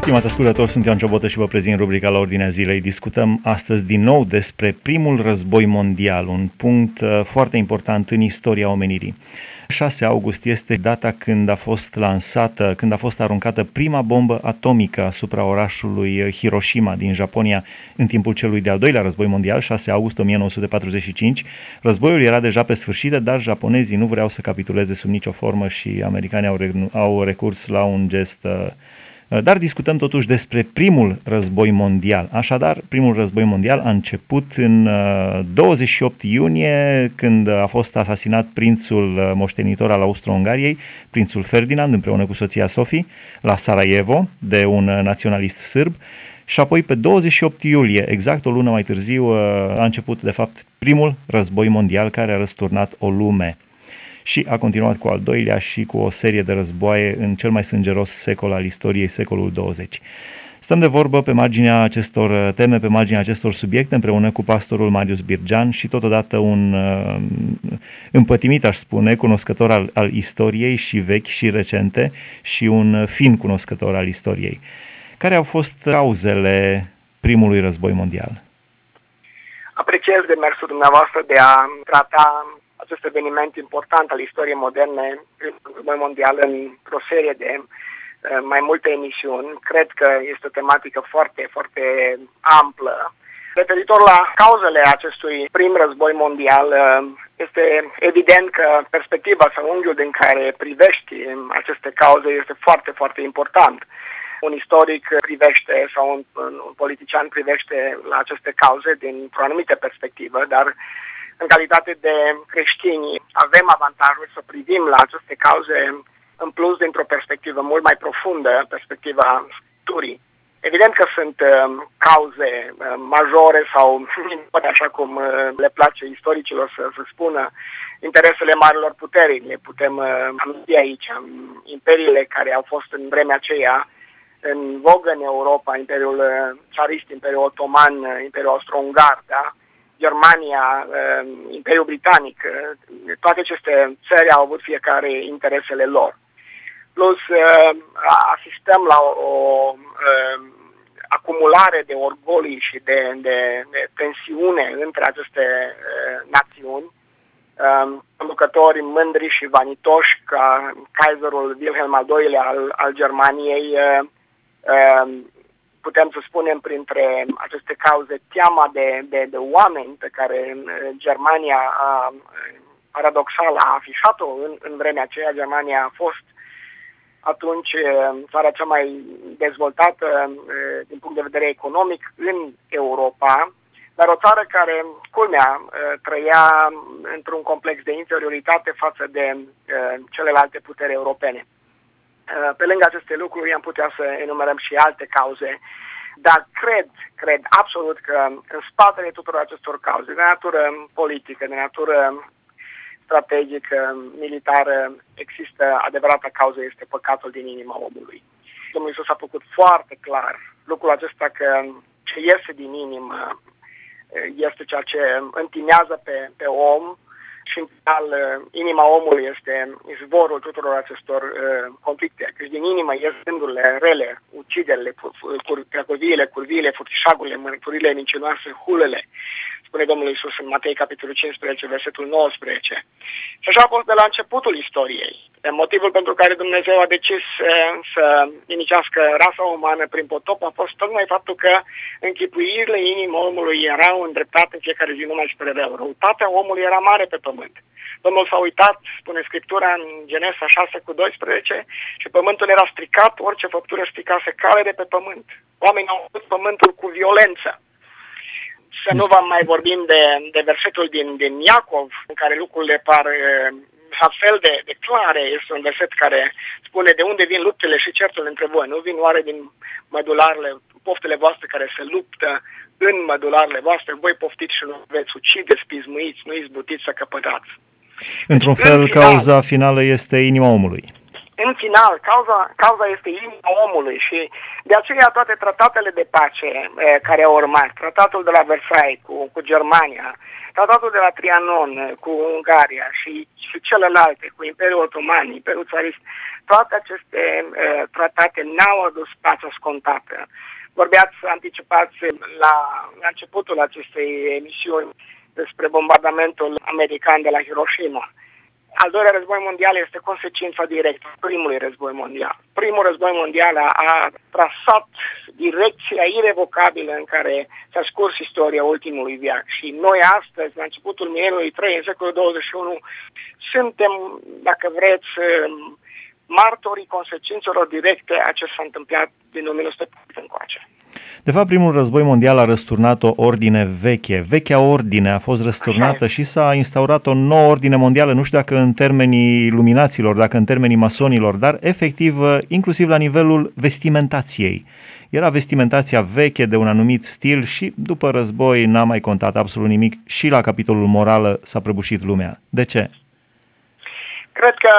Stimați ascultători, sunt Ioan Ciobotă și vă prezint rubrica la ordinea zilei. Discutăm astăzi din nou despre primul război mondial, un punct uh, foarte important în istoria omenirii. 6 august este data când a fost lansată, când a fost aruncată prima bombă atomică asupra orașului Hiroshima din Japonia în timpul celui de-al doilea război mondial, 6 august 1945. Războiul era deja pe sfârșit, dar japonezii nu vreau să capituleze sub nicio formă și americanii au, au recurs la un gest uh, Uh, dar discutăm totuși despre primul război mondial. Așadar, primul război mondial a început în 28 uh, iunie, când a fost asasinat prințul uh, moștenitor al Austro-Ungariei, prințul Ferdinand, împreună cu soția Sofie, la Sarajevo, de un naționalist sârb. Și apoi, pe 28 iulie, exact o lună mai târziu, a început, de fapt, primul război mondial care a răsturnat o lume și a continuat cu al doilea și cu o serie de războaie în cel mai sângeros secol al istoriei, secolul 20. Stăm de vorbă pe marginea acestor teme, pe marginea acestor subiecte, împreună cu pastorul Marius Birgean și totodată un uh, împătimit, aș spune, cunoscător al, al istoriei și vechi și recente și un fin cunoscător al istoriei. Care au fost cauzele primului război mondial? Apreciez demersul dumneavoastră de a trata acest eveniment important al istoriei moderne, Război Mondial, într-o serie de uh, mai multe emisiuni. Cred că este o tematică foarte, foarte amplă. Referitor la cauzele acestui prim război mondial, uh, este evident că perspectiva sau unghiul din care privești aceste cauze este foarte, foarte important. Un istoric privește sau un, un politician privește la aceste cauze dintr-o anumită perspectivă, dar în calitate de creștini, avem avantajul să privim la aceste cauze în plus dintr-o perspectivă mult mai profundă, perspectiva turii. Evident că sunt uh, cauze uh, majore sau, așa cum uh, le place istoricilor să, să spună, interesele marilor puteri. Le putem uh, aminti aici, imperiile care au fost în vremea aceea în vogă în Europa, Imperiul uh, Țarist, Imperiul Otoman, uh, Imperiul Austro-Ungar, da? Germania, uh, Imperiul Britanic, uh, toate aceste țări au avut fiecare interesele lor. Plus, uh, asistăm la o, o acumulare de orgolii și de, de, de tensiune între aceste națiuni. Um, conducători mândri și vanitoși ca Kaiserul Wilhelm al II-lea al, al Germaniei um, putem să spunem printre aceste cauze teama de, de, de oameni pe care Germania a, paradoxal a afișat-o în, în vremea aceea. Germania a fost atunci țara cea mai dezvoltată din punct de vedere economic în Europa, dar o țară care, culmea, trăia într-un complex de inferioritate față de celelalte puteri europene. Uh, pe lângă aceste lucruri am putea să enumerăm și alte cauze, dar cred, cred absolut că în spatele tuturor acestor cauze, de natură politică, de natură strategică, militară, există adevărata cauză, este păcatul din inima omului. Domnul Iisus a făcut foarte clar lucrul acesta că ce iese din inimă este ceea ce întinează pe, pe om și în final uh, inima omului este izvorul tuturor acestor uh, conflicte. Căci din inimă ies gândurile rele, uciderile, cracovile, curviile, furtișagurile, mărturile mincinoase, hulele, spune Domnul Isus în Matei capitolul 15, versetul 19. Și așa a fost de la începutul istoriei. Motivul pentru care Dumnezeu a decis uh, să inicească rasa umană prin potop a fost tocmai faptul că închipuirile inimii omului erau îndreptate în fiecare zi numai spre rău. Răutatea omului era mare pe pământ. Domnul s-a uitat, spune Scriptura în Genesa 6 cu 12, și pământul era stricat, orice făptură stricase cale de pe pământ. Oamenii au făcut pământul cu violență. Să nu vă mai vorbim de, de versetul din, din Iacov, în care lucrurile par la fel de, de clare. Este un verset care spune de unde vin luptele și certurile între voi. Nu vin oare din mădularele, poftele voastre care se luptă în mădularele voastre. Voi poftiți și nu veți ucide, spizmuiți, nu izbutiți să căpătați. Într-un deci, fel, în final, cauza finală este inima omului în final, cauza, cauza este inima omului și de aceea toate tratatele de pace e, care au urmat, tratatul de la Versailles cu, cu Germania, tratatul de la Trianon cu Ungaria și, și celelalte, cu Imperiul Otoman, Imperiul Țarist, toate aceste uh, tratate n-au adus pacea scontată. Vorbeați, anticipați la, la începutul acestei emisiuni despre bombardamentul american de la Hiroshima. Al doilea război mondial este consecința directă a primului război mondial. Primul război mondial a, a trasat direcția irrevocabilă în care s-a scurs istoria ultimului viac. Și noi astăzi, la începutul mileniului 3, în secolul 21, suntem, dacă vreți, martorii consecințelor directe a ce s-a întâmplat din 1940 încoace. De fapt, primul război mondial a răsturnat o ordine veche. Vechea ordine a fost răsturnată și s-a instaurat o nouă ordine mondială, nu știu dacă în termenii luminaților, dacă în termenii masonilor, dar efectiv inclusiv la nivelul vestimentației. Era vestimentația veche de un anumit stil și după război n-a mai contat absolut nimic și la capitolul morală s-a prăbușit lumea. De ce? Cred că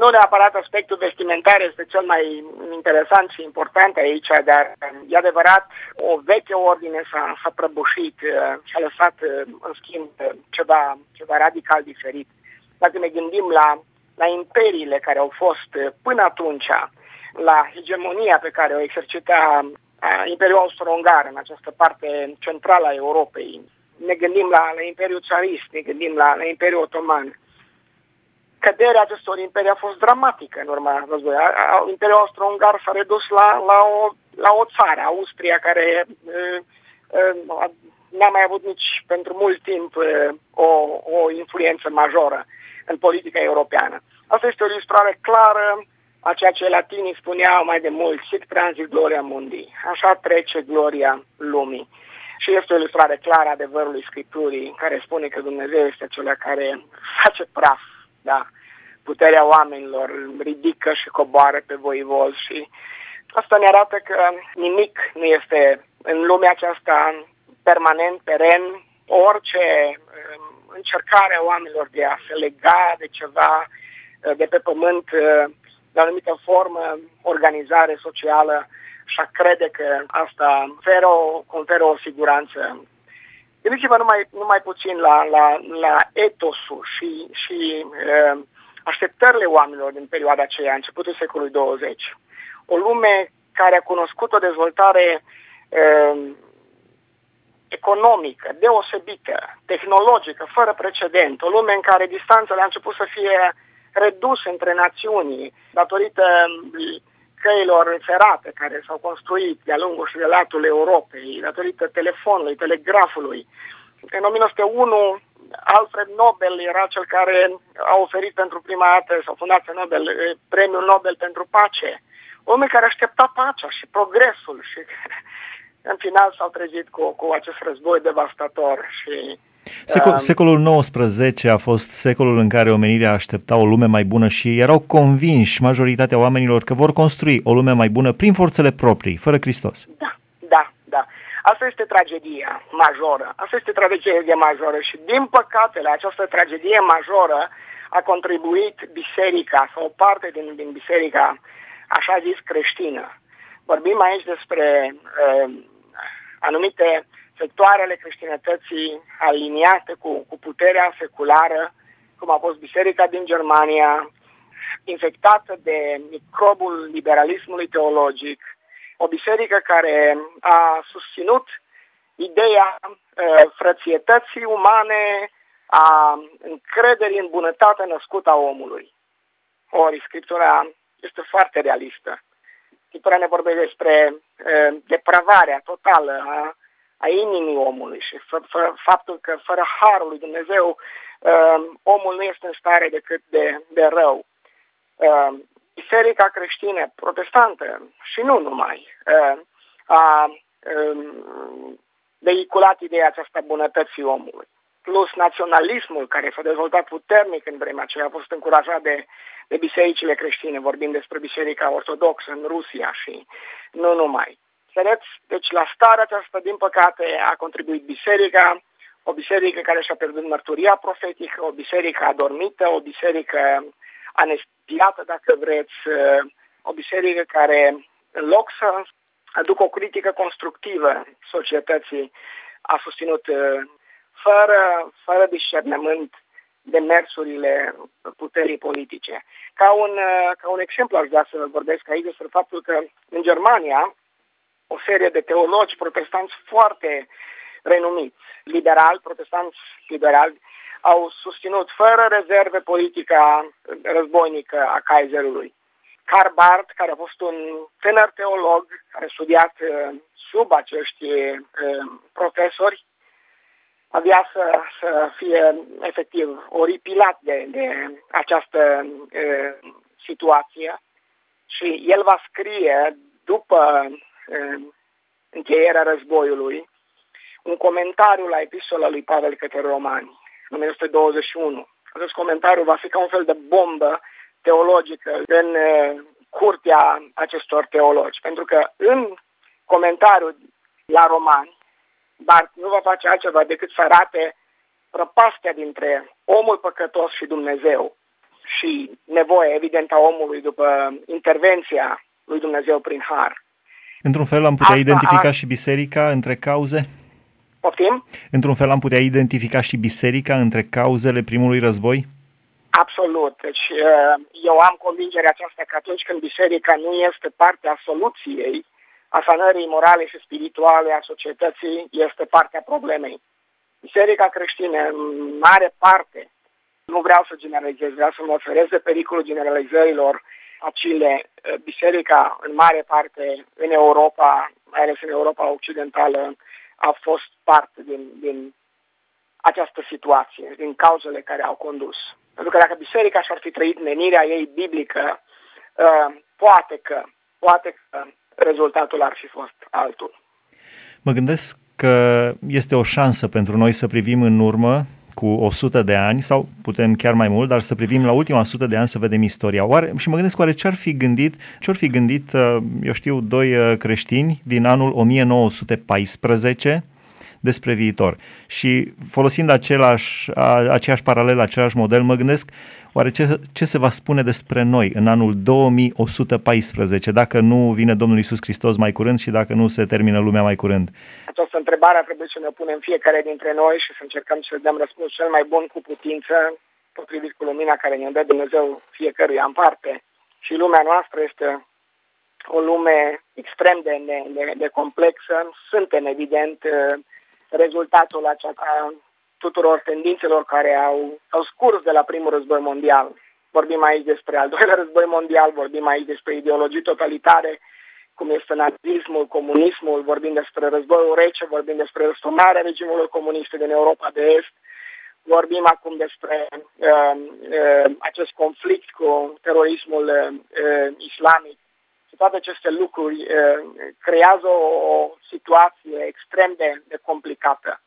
nu neapărat aspectul vestimentar este cel mai interesant și important aici, dar e adevărat, o veche ordine s-a, s-a prăbușit uh, și a lăsat, uh, în schimb, ceva, ceva radical diferit. Dacă ne gândim la, la imperiile care au fost uh, până atunci, la hegemonia pe care o exercita Imperiul Austro-Ungar în această parte centrală a Europei, ne gândim la, la Imperiul Țarist, ne gândim la, la Imperiul Otoman, căderea acestor imperii a fost dramatică în urma războiului. Imperiul Austro-Ungar s-a redus la, la, o, la o țară, Austria, care uh, uh, n-a mai avut nici pentru mult timp uh, o, o influență majoră în politica europeană. Asta este o ilustrare clară a ceea ce latinii spuneau mai de mult, sic transit gloria mundi, așa trece gloria lumii. Și este o ilustrare clară a adevărului Scripturii, care spune că Dumnezeu este acela care face praf da, puterea oamenilor ridică și coboară pe voivoz și asta ne arată că nimic nu este în lumea aceasta permanent, peren, orice um, încercare a oamenilor de a se lega de ceva uh, de pe pământ uh, de o anumită formă, organizare socială și a crede că asta conferă o, conferă o siguranță. Gândiți-vă numai, numai puțin la, la, la etosul și, și uh, așteptările oamenilor din perioada aceea, începutul secolului 20. O lume care a cunoscut o dezvoltare uh, economică, deosebită, tehnologică, fără precedent, o lume în care distanțele a început să fie reduse între națiuni datorită căilor ferate care s-au construit de-a lungul și de latul Europei, datorită telefonului, telegrafului. În 1901 Alfred Nobel era cel care a oferit pentru prima dată, sau Fundația Nobel, premiul Nobel pentru pace. Oameni care aștepta pacea și progresul și în final s-au trezit cu, cu acest război devastator și Secol, um, secolul XIX a fost secolul în care omenirea aștepta o lume mai bună și erau convinși majoritatea oamenilor că vor construi o lume mai bună prin forțele proprii, fără Hristos. Da, da, da. Asta este tragedia majoră. Asta este tragedia majoră și, din păcate, la această tragedie majoră a contribuit biserica sau o parte din, din biserica, așa zis, creștină. Vorbim aici despre uh, anumite sectoarele creștinătății aliniate cu, cu puterea seculară, cum a fost biserica din Germania, infectată de microbul liberalismului teologic, o biserică care a susținut ideea uh, frățietății umane, a încrederii în bunătatea născută a omului. Ori Scriptura este foarte realistă. Scriptura ne vorbește despre uh, depravarea totală a, a inimii omului și f- f- faptul că fără harul lui Dumnezeu uh, omul nu este în stare decât de, de rău. Uh, Biserica creștină protestantă și nu numai uh, a um, vehiculat ideea aceasta bunătății omului. Plus naționalismul care s-a dezvoltat puternic în vremea aceea a fost încurajat de, de bisericile creștine, vorbind despre Biserica Ortodoxă în Rusia și nu numai. Vedeți? Deci la starea aceasta, din păcate, a contribuit biserica, o biserică care și-a pierdut mărturia profetică, o biserică adormită, o biserică anestiată, dacă vreți, o biserică care, în loc să aducă o critică constructivă societății, a susținut fără, fără discernământ de mersurile puterii politice. Ca un, ca un exemplu aș vrea să vorbesc aici despre faptul că în Germania o serie de teologi protestanți foarte renumiți, liberali, protestanți liberali, au susținut fără rezerve politica războinică a Kaiserului. Karl Barth, care a fost un tânăr teolog care a studiat uh, sub acești uh, profesori, avea să, să fie efectiv oripilat de, de această uh, situație și el va scrie după încheierea războiului un comentariu la epistola lui Pavel către Romani, în 1921. Acest comentariu va fi ca un fel de bombă teologică în curtea acestor teologi, pentru că în comentariul la Romani, Bart nu va face altceva decât să arate prăpastia dintre omul păcătos și Dumnezeu și nevoia evidentă a omului după intervenția lui Dumnezeu prin har. Într-un fel am putea Asta identifica a... și biserica între cauze? Poftim? Într-un fel am putea identifica și biserica între cauzele primului război? Absolut. Deci uh, eu am convingerea aceasta că atunci când biserica nu este parte a soluției, a sanării morale și spirituale a societății, este partea problemei. Biserica creștină, în mare parte, nu vreau să generalizez, vreau să mă oferez de pericolul generalizărilor, acele uh, biserica, în mare parte, în Europa, mai ales în Europa Occidentală, a fost parte din, din această situație, din cauzele care au condus. Pentru că dacă biserica și-ar fi trăit menirea ei biblică, uh, poate că, poate că rezultatul ar fi fost altul. Mă gândesc că este o șansă pentru noi să privim în urmă cu 100 de ani sau putem chiar mai mult, dar să privim la ultima 100 de ani să vedem istoria. Oare, și mă gândesc oare ce-ar fi gândit, ce-ar fi gândit, uh, eu știu, doi uh, creștini din anul 1914 despre viitor. Și folosind același, aceeași paralelă, același model, mă gândesc oare ce, ce se va spune despre noi în anul 2114 dacă nu vine Domnul Isus Hristos mai curând și dacă nu se termină lumea mai curând? Această întrebare trebuie să ne punem fiecare dintre noi și să încercăm să dăm răspuns cel mai bun cu putință potrivit cu lumina care ne dă Dumnezeu fiecăruia în parte. Și lumea noastră este o lume extrem de, de, de complexă. Suntem, evident, rezultatul acesta tuturor tendințelor care au, au scurs de la primul război mondial. Vorbim aici despre al doilea război mondial, vorbim aici despre ideologii totalitare, cum este nazismul, comunismul, vorbim despre războiul rece, vorbim despre răsturnarea regimului comuniste din Europa de Est, vorbim acum despre uh, uh, acest conflict cu terorismul uh, islamic toate aceste lucruri creează o situație extrem de, de complicată.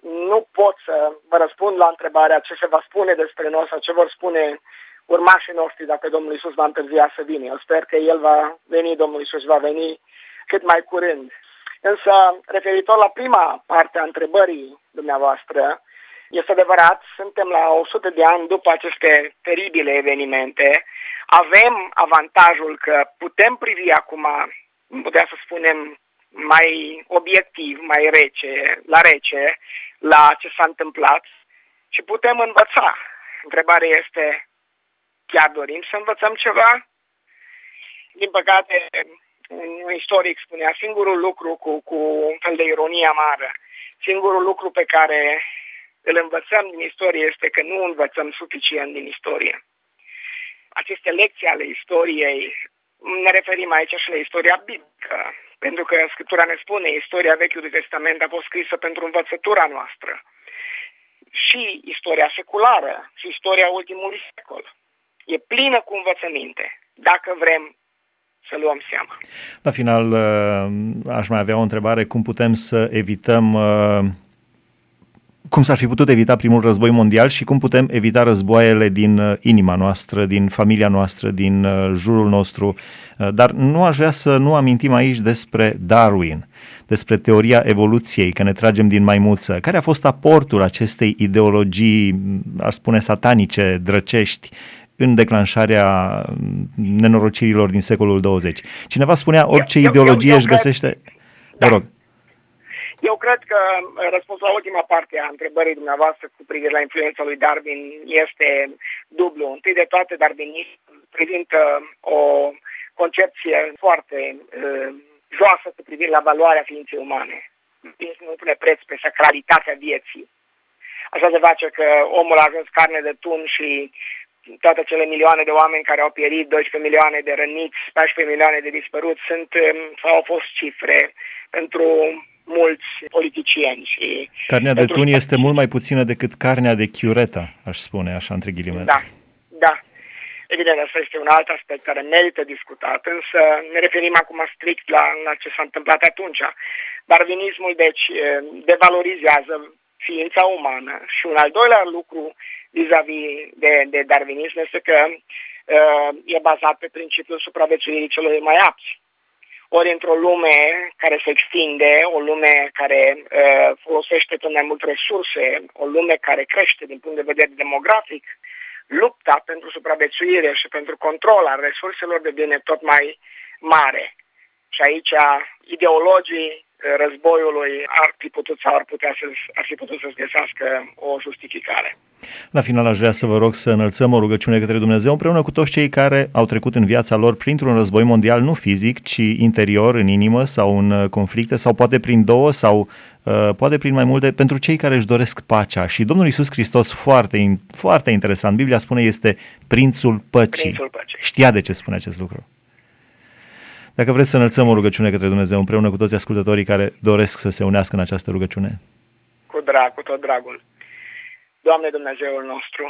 Nu pot să vă răspund la întrebarea ce se va spune despre noi sau ce vor spune urmașii noștri dacă Domnul Isus va întârzia să vină. Eu sper că El va veni, Domnul Isus va veni cât mai curând. Însă, referitor la prima parte a întrebării dumneavoastră, este adevărat, suntem la 100 de ani după aceste teribile evenimente. Avem avantajul că putem privi acum, putea să spunem, mai obiectiv, mai rece, la rece, la ce s-a întâmplat și putem învăța. Întrebarea este, chiar dorim să învățăm ceva? Din păcate, un istoric spunea, singurul lucru cu, cu un fel de ironie amară, singurul lucru pe care îl învățăm din istorie este că nu învățăm suficient din istorie. Aceste lecții ale istoriei, ne referim aici și la istoria biblică, pentru că Scriptura ne spune, istoria Vechiului Testament a fost scrisă pentru învățătura noastră. Și istoria seculară și istoria ultimului secol. E plină cu învățăminte, dacă vrem să luăm seama. La final, uh, aș mai avea o întrebare. Cum putem să evităm uh, cum s-ar fi putut evita primul război mondial și cum putem evita războaiele din uh, inima noastră, din familia noastră, din uh, jurul nostru. Uh, dar nu aș vrea să nu amintim aici despre Darwin, despre teoria evoluției, că ne tragem din maimuță. Care a fost aportul acestei ideologii, aș spune, satanice, drăcești, în declanșarea mm, nenorocirilor din secolul 20. Cineva spunea, orice eu, ideologie eu, eu își găsește... Vă rog. Eu cred că răspunsul la ultima parte a întrebării dumneavoastră cu privire la influența lui Darwin este dublu. Întâi de toate, darwinism prezintă o concepție foarte uh, joasă cu privire la valoarea ființei umane. Nu pune preț pe sacralitatea vieții. Așa se face că omul a ajuns carne de tun și toate cele milioane de oameni care au pierit, 12 milioane de răniți, 14 milioane de dispăruți, sunt um, sau au fost cifre pentru mulți politicieni. Și carnea de tun este mult mai puțină decât carnea de chiureta, aș spune, așa între ghilimele. Da, da. Evident, asta este un alt aspect care merită discutat, însă ne referim acum strict la, la ce s-a întâmplat atunci. Darwinismul, deci, devalorizează ființa umană și un al doilea lucru vis-a-vis de, de darwinism este că uh, e bazat pe principiul supraviețuirii celor mai apți. Ori într-o lume care se extinde, o lume care uh, folosește tot mai mult resurse, o lume care crește din punct de vedere demografic, lupta pentru supraviețuire și pentru control al resurselor devine tot mai mare. Și aici ideologii războiului ar fi putut sau ar, putea să, ar fi putut să-și găsească o justificare. La final aș vrea să vă rog să înălțăm o rugăciune către Dumnezeu împreună cu toți cei care au trecut în viața lor printr-un război mondial, nu fizic, ci interior, în inimă sau în uh, conflicte, sau poate prin două sau uh, poate prin mai multe, pentru cei care își doresc pacea. Și Domnul Isus Hristos, foarte, foarte interesant, Biblia spune, este Prințul Păcii. Prințul Păcii. Știa de ce spune acest lucru. Dacă vreți să înălțăm o rugăciune către Dumnezeu împreună cu toți ascultătorii care doresc să se unească în această rugăciune. Cu drag, cu tot dragul. Doamne Dumnezeul nostru,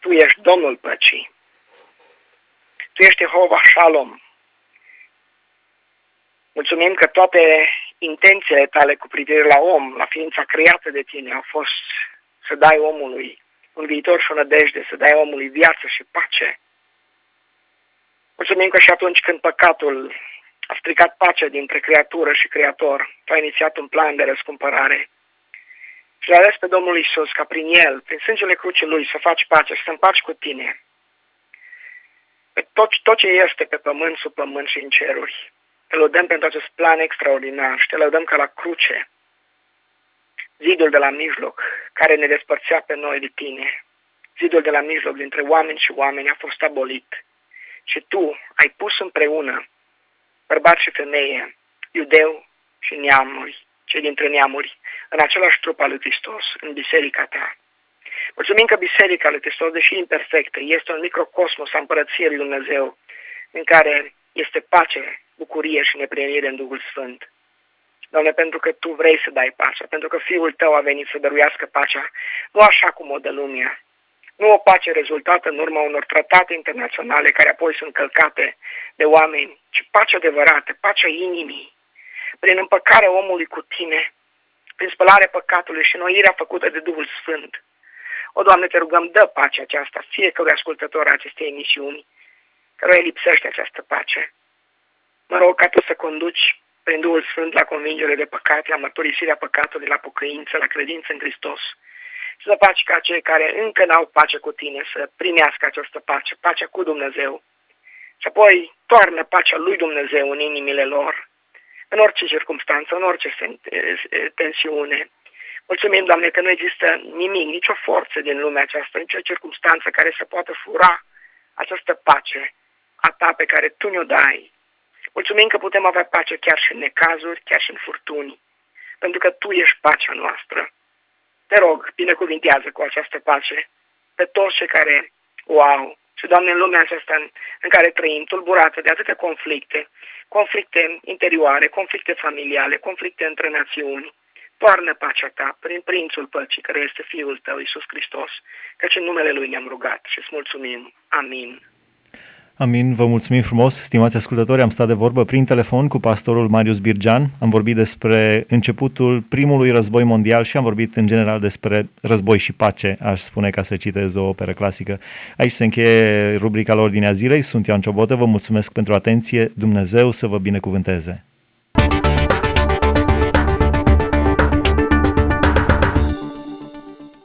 Tu ești Domnul păcii. Tu ești Jehova Shalom. Mulțumim că toate intențiile tale cu privire la om, la ființa creată de tine, au fost să dai omului un viitor și o nădejde, să dai omului viață și pace. Mulțumim că și atunci când păcatul a stricat pacea dintre creatură și creator, tu ai inițiat un plan de răscumpărare. Și l-a ales pe Domnul Isus ca prin El, prin sângele crucii Lui, să faci pace, să te împaci cu tine. Pe tot, tot ce este pe pământ, sub pământ și în ceruri. Te lăudăm pentru acest plan extraordinar și te lăudăm ca la cruce, zidul de la mijloc, care ne despărțea pe noi de tine, zidul de la mijloc dintre oameni și oameni a fost abolit și tu ai pus împreună bărbat și femeie, iudeu și neamuri, cei dintre neamuri, în același trup al lui Hristos, în biserica ta. Mulțumim că biserica lui Hristos, deși imperfectă, este un microcosmos a împărăției lui Dumnezeu, în care este pace, bucurie și neprinire în Duhul Sfânt. Doamne, pentru că Tu vrei să dai pacea, pentru că Fiul Tău a venit să dăruiască pacea, nu așa cum o dă lumea, nu o pace rezultată în urma unor tratate internaționale care apoi sunt călcate de oameni, ci pace adevărată, pacea inimii, prin împăcarea omului cu tine, prin spălarea păcatului și noirea făcută de Duhul Sfânt. O, Doamne, te rugăm, dă pacea aceasta fiecărui ascultător a acestei emisiuni, care lipsește această pace. Mă rog ca Tu să conduci prin Duhul Sfânt la convingere de păcat, la mărturisirea păcatului, la pocăință, la credință în Hristos, și să faci ca cei care încă n-au pace cu tine să primească această pace, pacea cu Dumnezeu. Și apoi toarnă pacea lui Dumnezeu în inimile lor, în orice circunstanță, în orice tensiune. Mulțumim, Doamne, că nu există nimic, nicio forță din lumea aceasta, nicio circunstanță care să poată fura această pace a ta pe care Tu ne-o dai. Mulțumim că putem avea pace chiar și în necazuri, chiar și în furtuni, pentru că Tu ești pacea noastră. Te rog, binecuvintează cu această pace pe toți cei care o au. Și, Doamne, în lumea aceasta în, în care trăim, tulburată de atâtea conflicte, conflicte interioare, conflicte familiale, conflicte între națiuni, toarnă pacea ta prin Prințul Păcii, care este Fiul tău, Iisus Hristos, căci în numele Lui ne-am rugat și îți mulțumim. Amin. Amin, vă mulțumim frumos, stimați ascultători, am stat de vorbă prin telefon cu pastorul Marius Birgean, am vorbit despre începutul primului război mondial și am vorbit în general despre război și pace, aș spune ca să citez o operă clasică. Aici se încheie rubrica la Ordinea Zilei, sunt Ioan Ciobotă, vă mulțumesc pentru atenție, Dumnezeu să vă binecuvânteze!